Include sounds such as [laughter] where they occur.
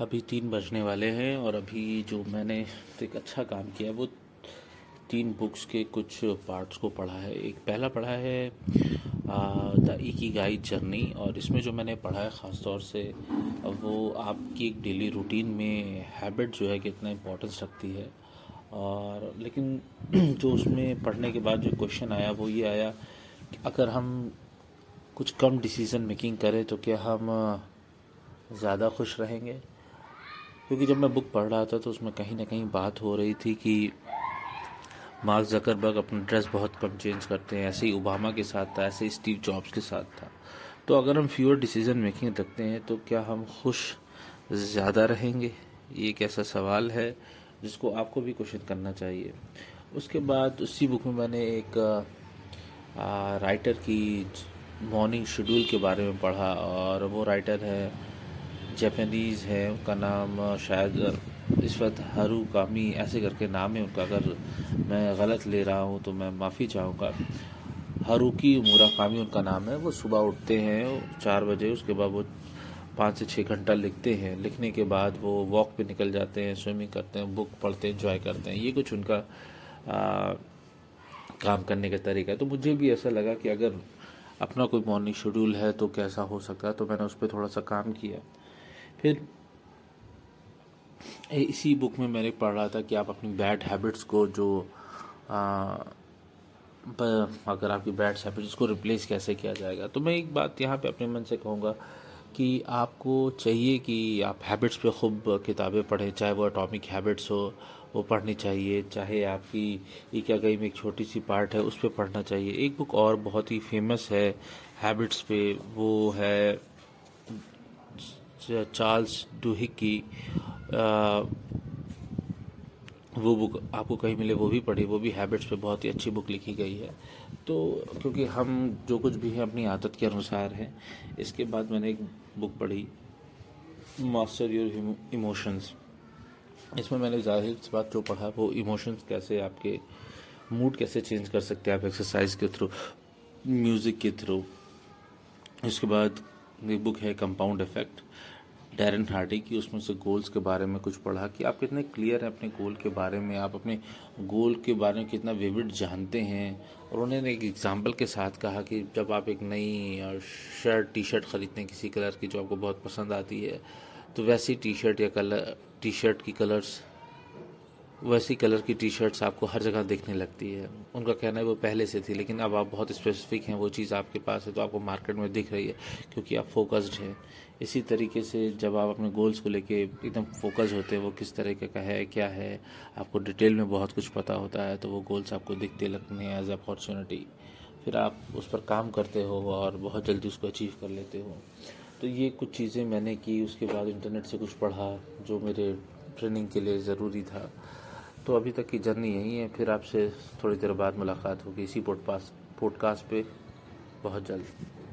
अभी तीन बजने वाले हैं और अभी जो मैंने एक अच्छा काम किया वो तीन बुक्स के कुछ पार्ट्स को पढ़ा है। एक पहला पढ़ा है द इकी गाइड जर्नी और इसमें जो मैंने पढ़ा है ख़ास तौर से, वो आपकी एक डेली रूटीन में हैबिट जो है कितना इम्पोर्टेंस रखती है। और लेकिन [clears throat] जो उसमें पढ़ने के बाद जो क्वेश्चन आया, वो ये आया कि अगर हम कुछ कम डिसीज़न मेकिंग करें तो क्या हम ज़्यादा खुश रहेंगे? क्योंकि जब मैं बुक पढ़ रहा था तो उसमें कहीं ना कहीं बात हो रही थी कि मार्क जकरबर्ग अपना ड्रेस बहुत कम चेंज करते हैं। ऐसे ही ओबामा के साथ था ऐसे ही स्टीव जॉब्स के साथ था। तो अगर हम फ्यूअर डिसीज़न मेकिंग रखते हैं तो क्या हम खुश ज़्यादा रहेंगे? ये एक ऐसा सवाल है जिसको आपको भी क्वेश्चन करना चाहिए। उसके बाद उसी बुक में मैंने एक आ, राइटर की मॉर्निंग शेड्यूल के बारे में पढ़ा और वो राइटर है जापानीज़ है उनका नाम शायद इस वक्त हरू कामी ऐसे करके नाम है उनका। अगर मैं गलत ले रहा हूँ तो मैं माफ़ी चाहूँगा। हरूकी कामी उनका नाम है। वो सुबह उठते हैं चार बजे उसके बाद वो पाँच से छः घंटा लिखते हैं। लिखने के बाद वो वॉक पे निकल जाते हैं स्विमिंग करते हैं बुक पढ़ते हैं इंजॉय करते हैं। ये कुछ उनका आ, काम करने का तरीका है। तो मुझे भी ऐसा लगा कि अगर अपना कोई मॉर्निंग शेड्यूल है तो कैसा हो सकता है? तो मैंने उस पर थोड़ा सा काम किया। फिर? इसी बुक में मैंने पढ़ रहा था कि आप अपनी बैड हैबिट्स को जो आ, अगर आपकी बैड हैबिट्स उसको रिप्लेस कैसे किया जाएगा? तो मैं एक बात यहाँ पे अपने मन से कहूँगा कि आपको चाहिए कि आप हैबिट्स पे खूब किताबें पढ़ें चाहे वो अटोमिक हैबिट्स हो वो पढ़नी चाहिए चाहे आपकी इक्या गई में एक छोटी सी पार्ट है उस पर पढ़ना चाहिए। एक बुक और बहुत ही फ़ेमस है हैबिट्स पे वो है चार्ल्स डूहिक की वो बुक आपको कहीं मिले, वो भी पढ़ी, वो भी हैबिट्स पे बहुत ही अच्छी बुक लिखी गई है। तो क्योंकि हम जो कुछ भी है, अपनी आदत के अनुसार है, इसके बाद मैंने एक बुक पढ़ी मास्टर योर इमोशंस इसमें मैंने ज़ाहिर सी बात जो पढ़ा, वो इमोशंस कैसे आपके मूड कैसे चेंज कर सकते हैं आप एक्सरसाइज के थ्रू म्यूज़िक के थ्रू इसके बाद एक बुक है कंपाउंड इफ़ेक्ट डैरन हार्डी की उसमें से गोल्स के बारे में कुछ पढ़ा कि आप कितने क्लियर हैं अपने गोल के बारे में, आप अपने गोल के बारे में कितना विविड जानते हैं। और उन्होंने एक एग्जांपल के साथ कहा कि जब आप एक नई शर्ट टी शर्ट ख़रीदते हैं किसी कलर की जो आपको बहुत पसंद आती है तो वैसी टी शर्ट या कलर टी शर्ट की कलर्स वैसी कलर की टी शर्ट्स आपको हर जगह देखने लगती है। उनका कहना है वो पहले से थी, लेकिन अब आप बहुत स्पेसिफिक हैं, वो चीज़ आपके पास है तो आपको मार्केट में दिख रही है, क्योंकि आप फोकस्ड हैं। इसी तरीके से जब आप अपने गोल्स को लेके एकदम फोकस होते हैं, वो किस तरीके का है, क्या है, आपको डिटेल में बहुत कुछ पता होता है तो वो गोल्स आपको दिखते लगते हैं एज अपॉर्चुनिटी फिर आप उस पर काम करते हो और बहुत जल्दी उसको अचीव कर लेते हो। तो ये कुछ चीज़ें मैंने की, उसके बाद इंटरनेट से कुछ पढ़ा, जो मेरे ट्रेनिंग के लिए ज़रूरी था। तो अभी तक की जर्नी यही है। फिर आपसे थोड़ी देर बाद मुलाकात होगी इसी पॉडकास्ट पॉडकास्ट पे। बहुत जल्द।